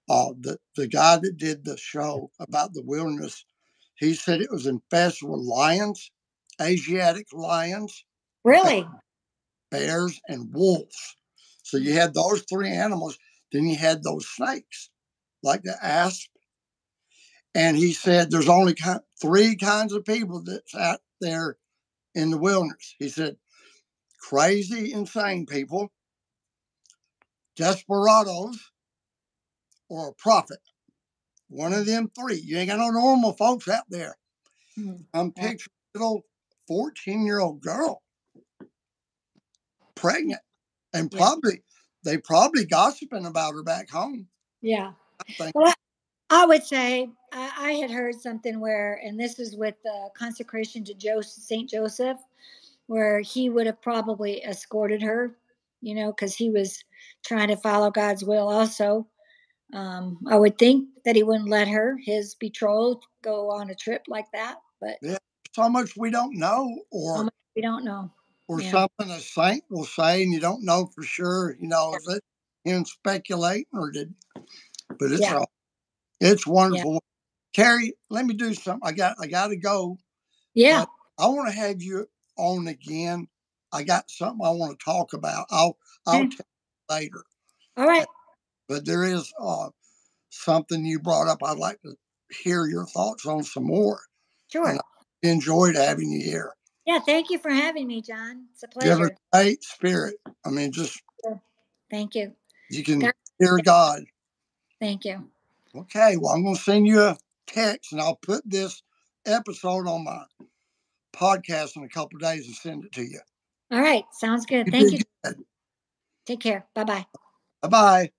uh, the the guy that did the show about the wilderness, he said it was infested with lions, Asiatic lions, really? bears, and wolves. So you had those three animals. Then you had those snakes, like the asp. And he said there's only three kinds of people that's out there in the wilderness. He said crazy, insane people, desperados, or a prophet. One of them three. You ain't got no normal folks out there. Hmm. I'm Yeah. picturing a little 14 year old girl pregnant and Yeah. probably they probably gossiping about her back home. Yeah. I Well, I would say I, I had heard something where, and this is with the consecration to Joseph, Saint Joseph, where he would have probably escorted her, you know, because he was trying to follow God's will. Also, um, I would think that he wouldn't let her, his betrothed, go on a trip like that. But yeah, so much we don't know, or so much we don't know. or yeah. something a saint will say, and you don't know for sure. You know, is it him speculating or did? But it's Yeah. it's wonderful. Kerry, let me do something. I got I got to go. Yeah. I want to have you on again. I got something I want to talk about. I'll I'll Okay. tell you later. All right. But there is uh, something you brought up. I'd like to hear your thoughts on some more. Sure. and Enjoyed having you here. Yeah. Thank you for having me, John. It's a pleasure. You have a great spirit. I mean, just Thank you. you can God- hear God. Thank you. Okay, well, I'm going to send you a text and I'll put this episode on my podcast in a couple of days and send it to you. All right. Sounds good. Thank you. good. Take care. Bye bye. Bye bye.